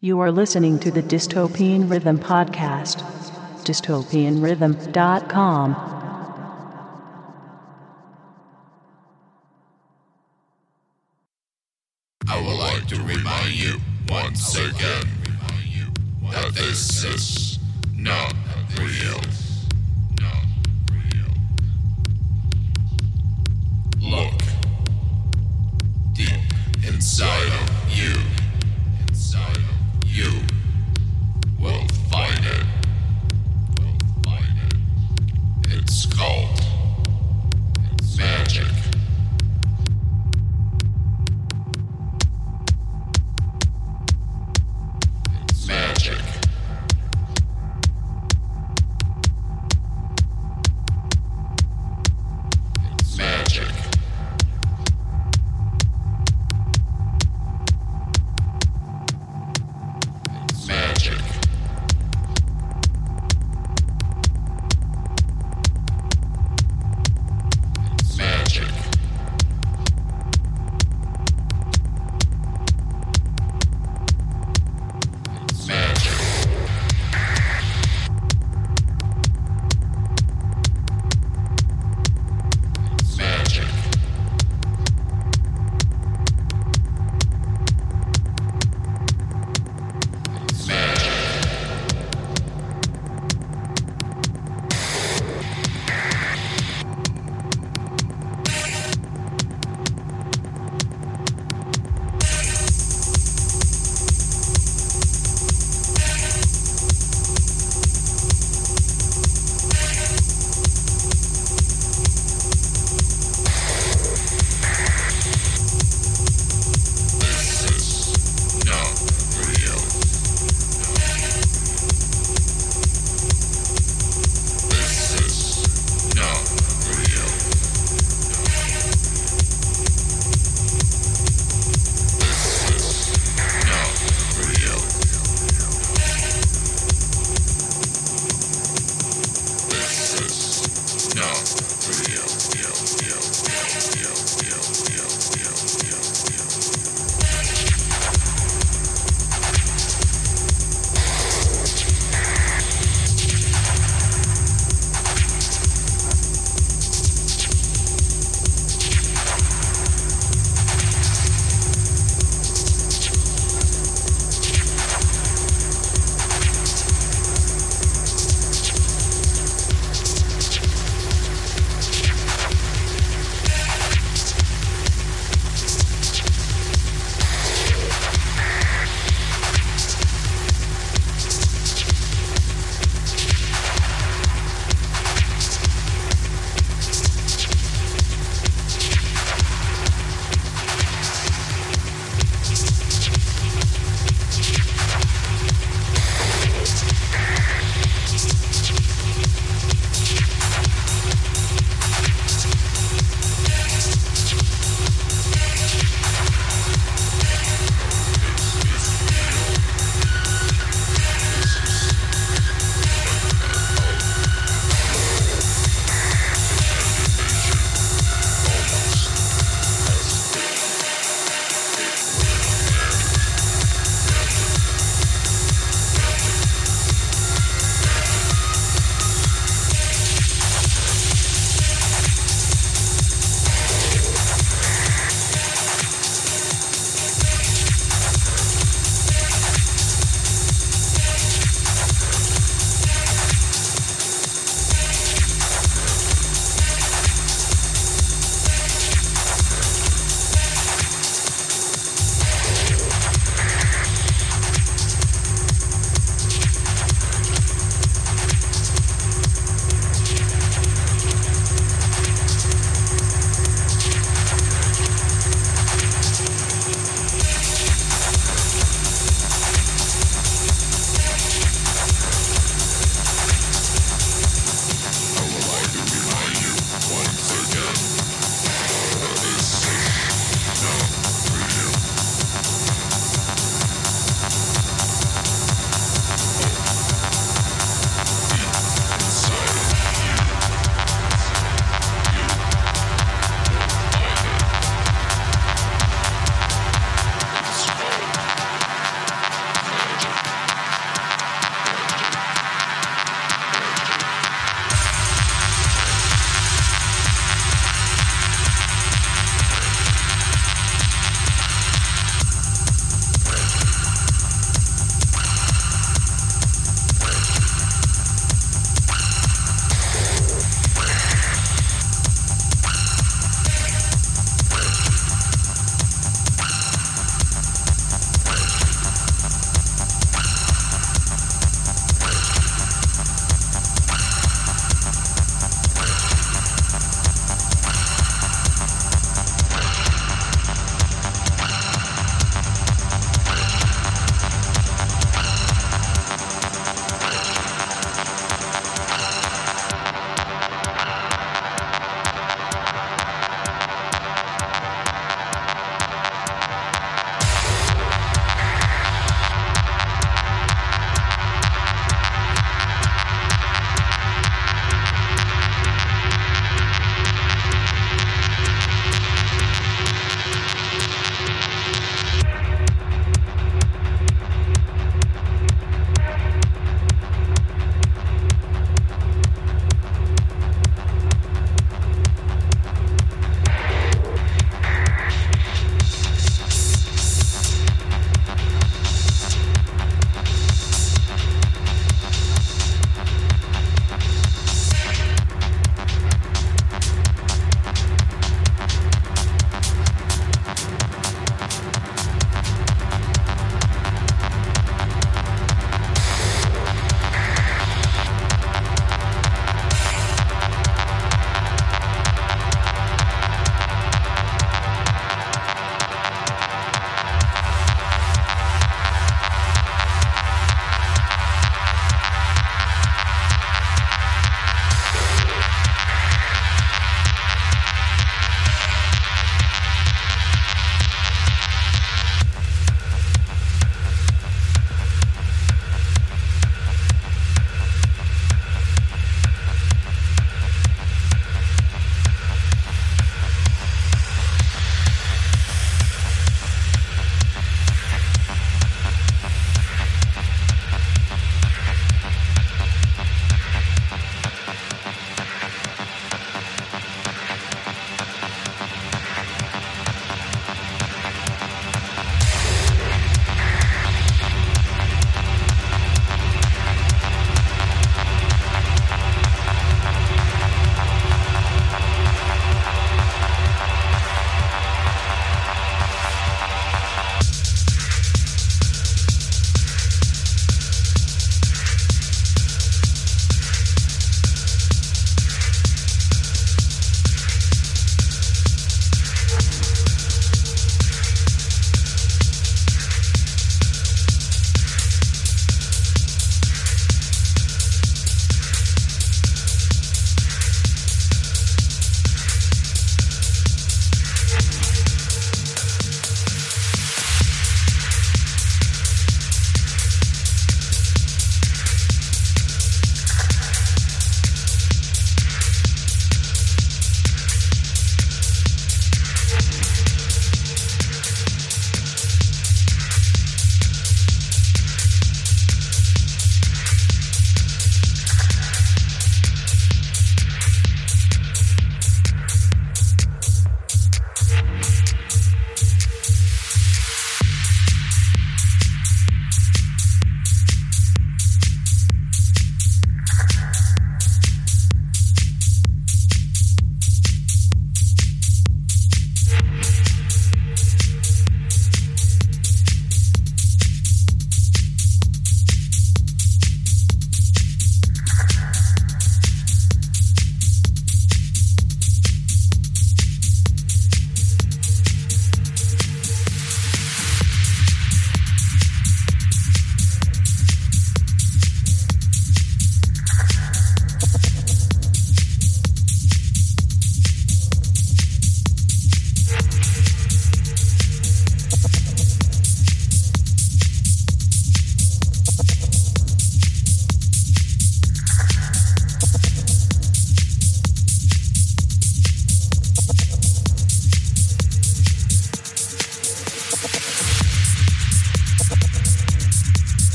You are listening to the Dystopian Rhythm podcast. dystopianrhythm.com.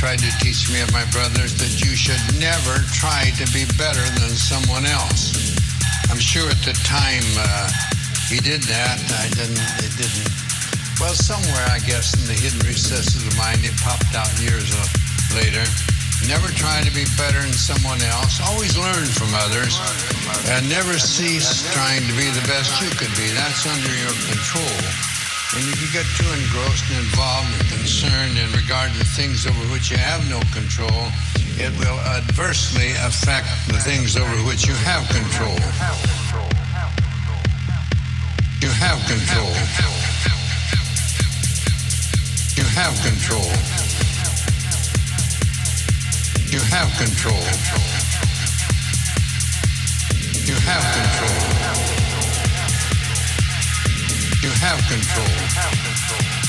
tried to teach me and my brothers that you should never try to be better than someone else. I'm sure at the time uh, he did that. I didn't. It didn't. Well, somewhere I guess in the hidden recesses of mind, it popped out years later. Never try to be better than someone else. Always learn from others, and never cease trying to be the best you could be. That's under your control. And if you get too engrossed and involved and concerned in regard to things over which you have no control, it will adversely affect the things over which you have control. You have control. You have control. You have control. You have control. You have control. I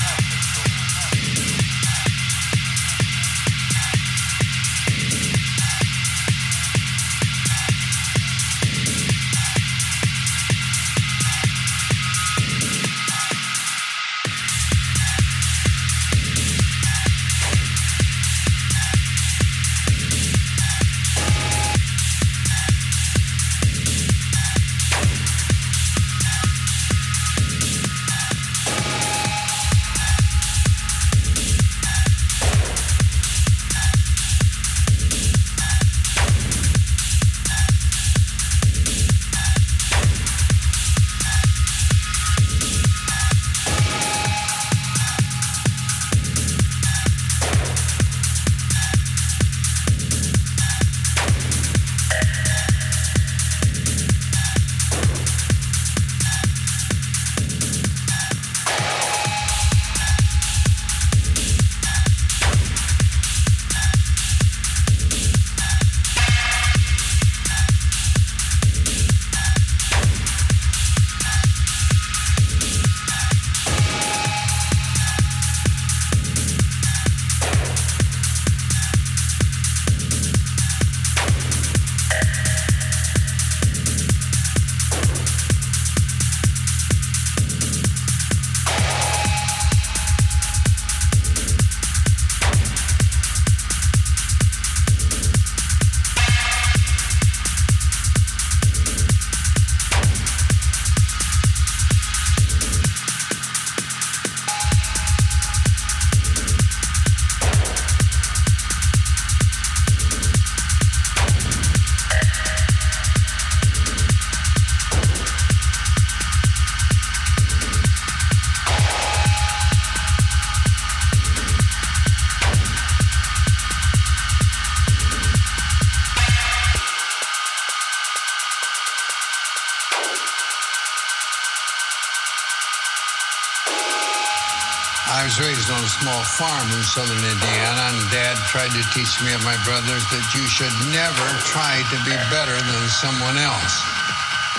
on a small farm in southern Indiana, and Dad tried to teach me and my brothers that you should never try to be better than someone else.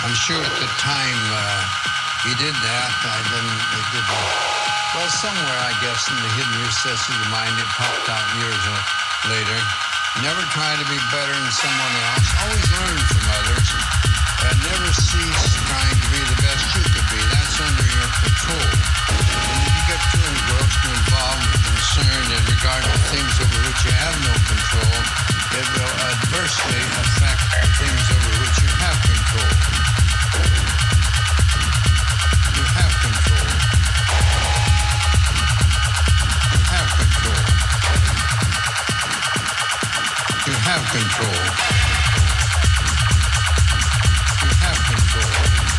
I'm sure at the time uh, he did that. I didn't. It didn't. Well, somewhere I guess in the hidden recesses of the mind, it popped out years later. Never try to be better than someone else. Always learn from others, and never cease trying to be the best you could That's under control. And if you get too involved concerned things over which you have no control, it will adversely affect the things over which you have control. You have control. You have control. You have control. You have control.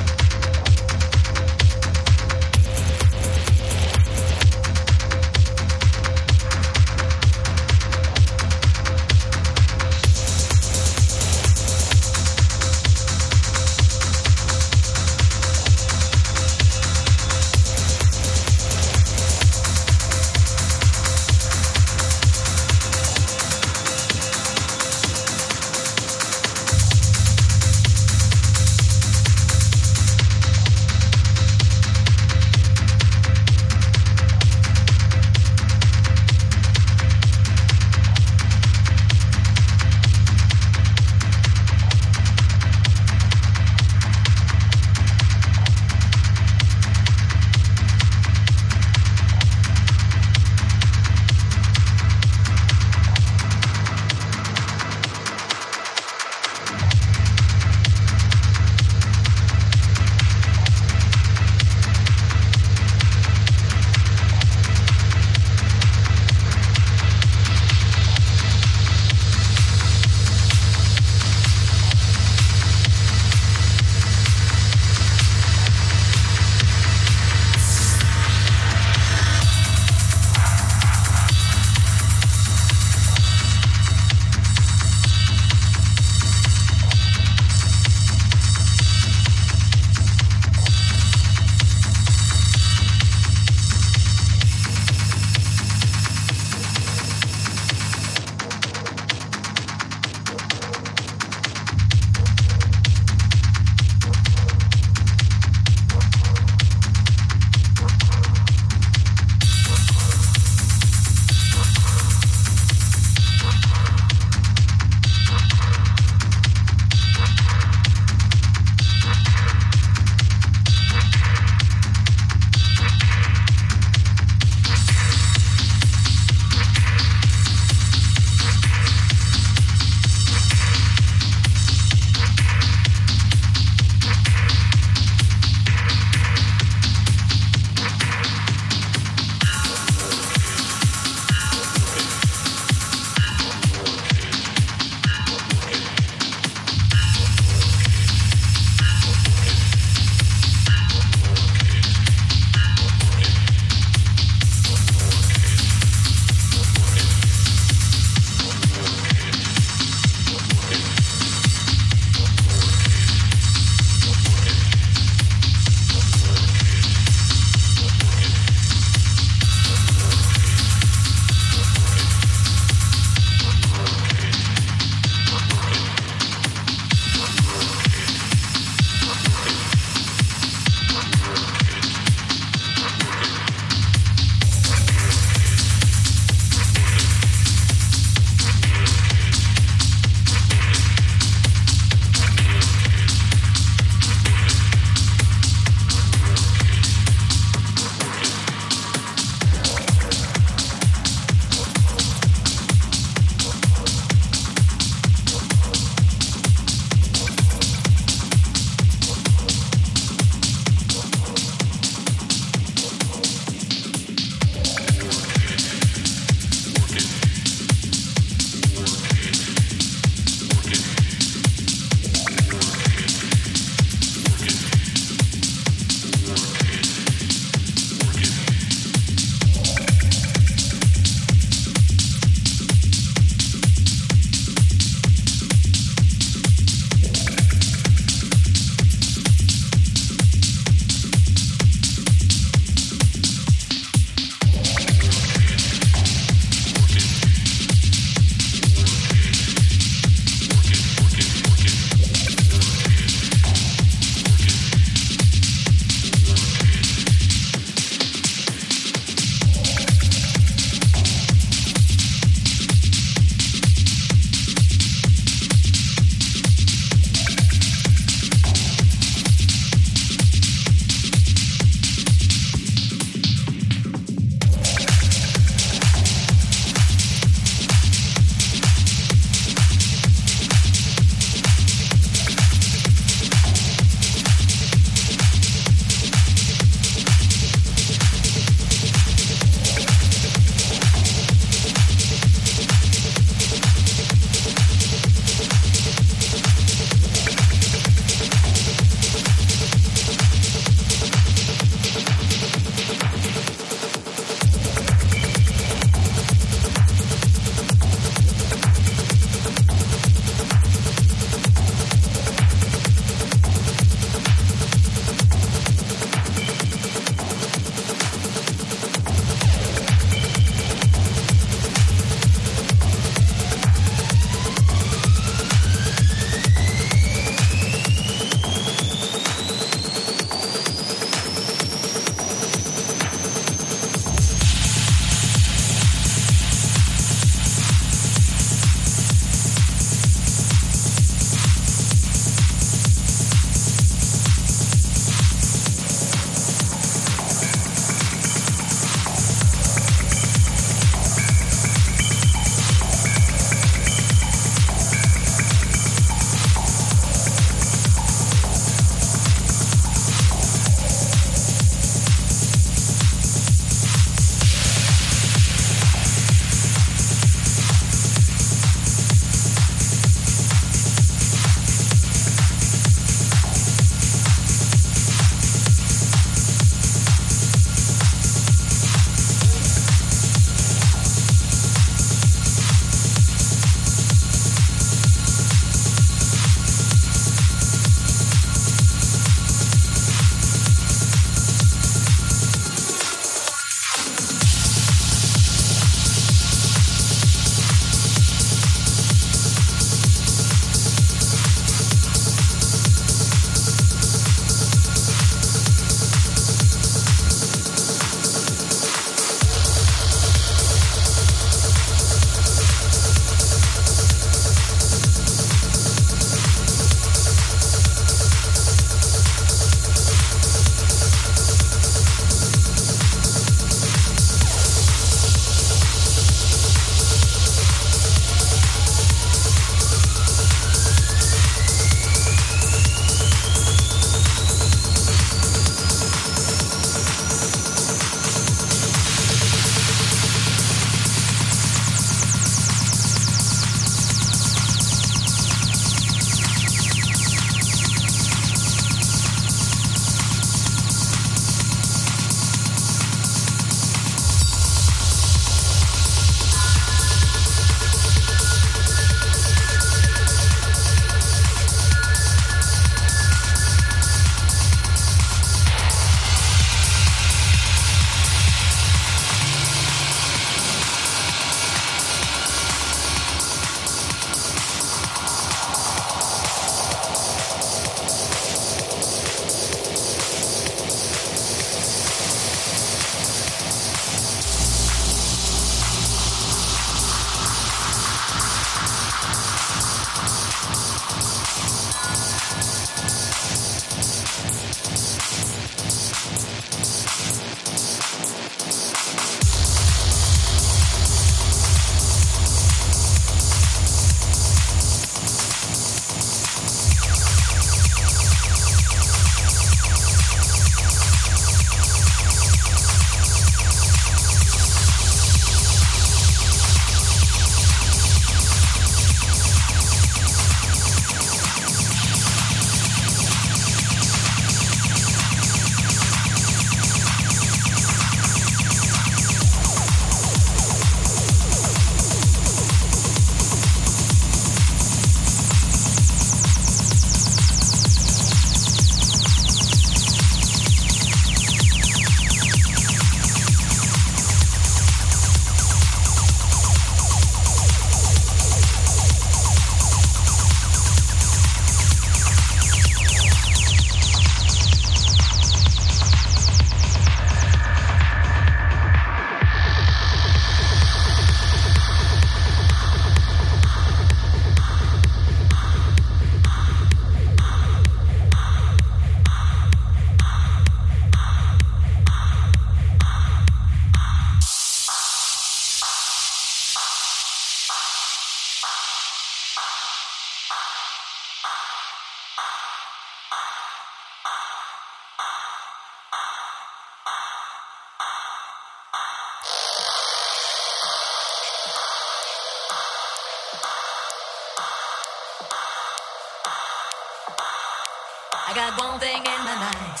Got one thing in my mind.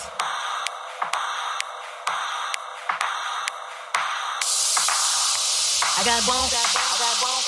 I got one, I got one.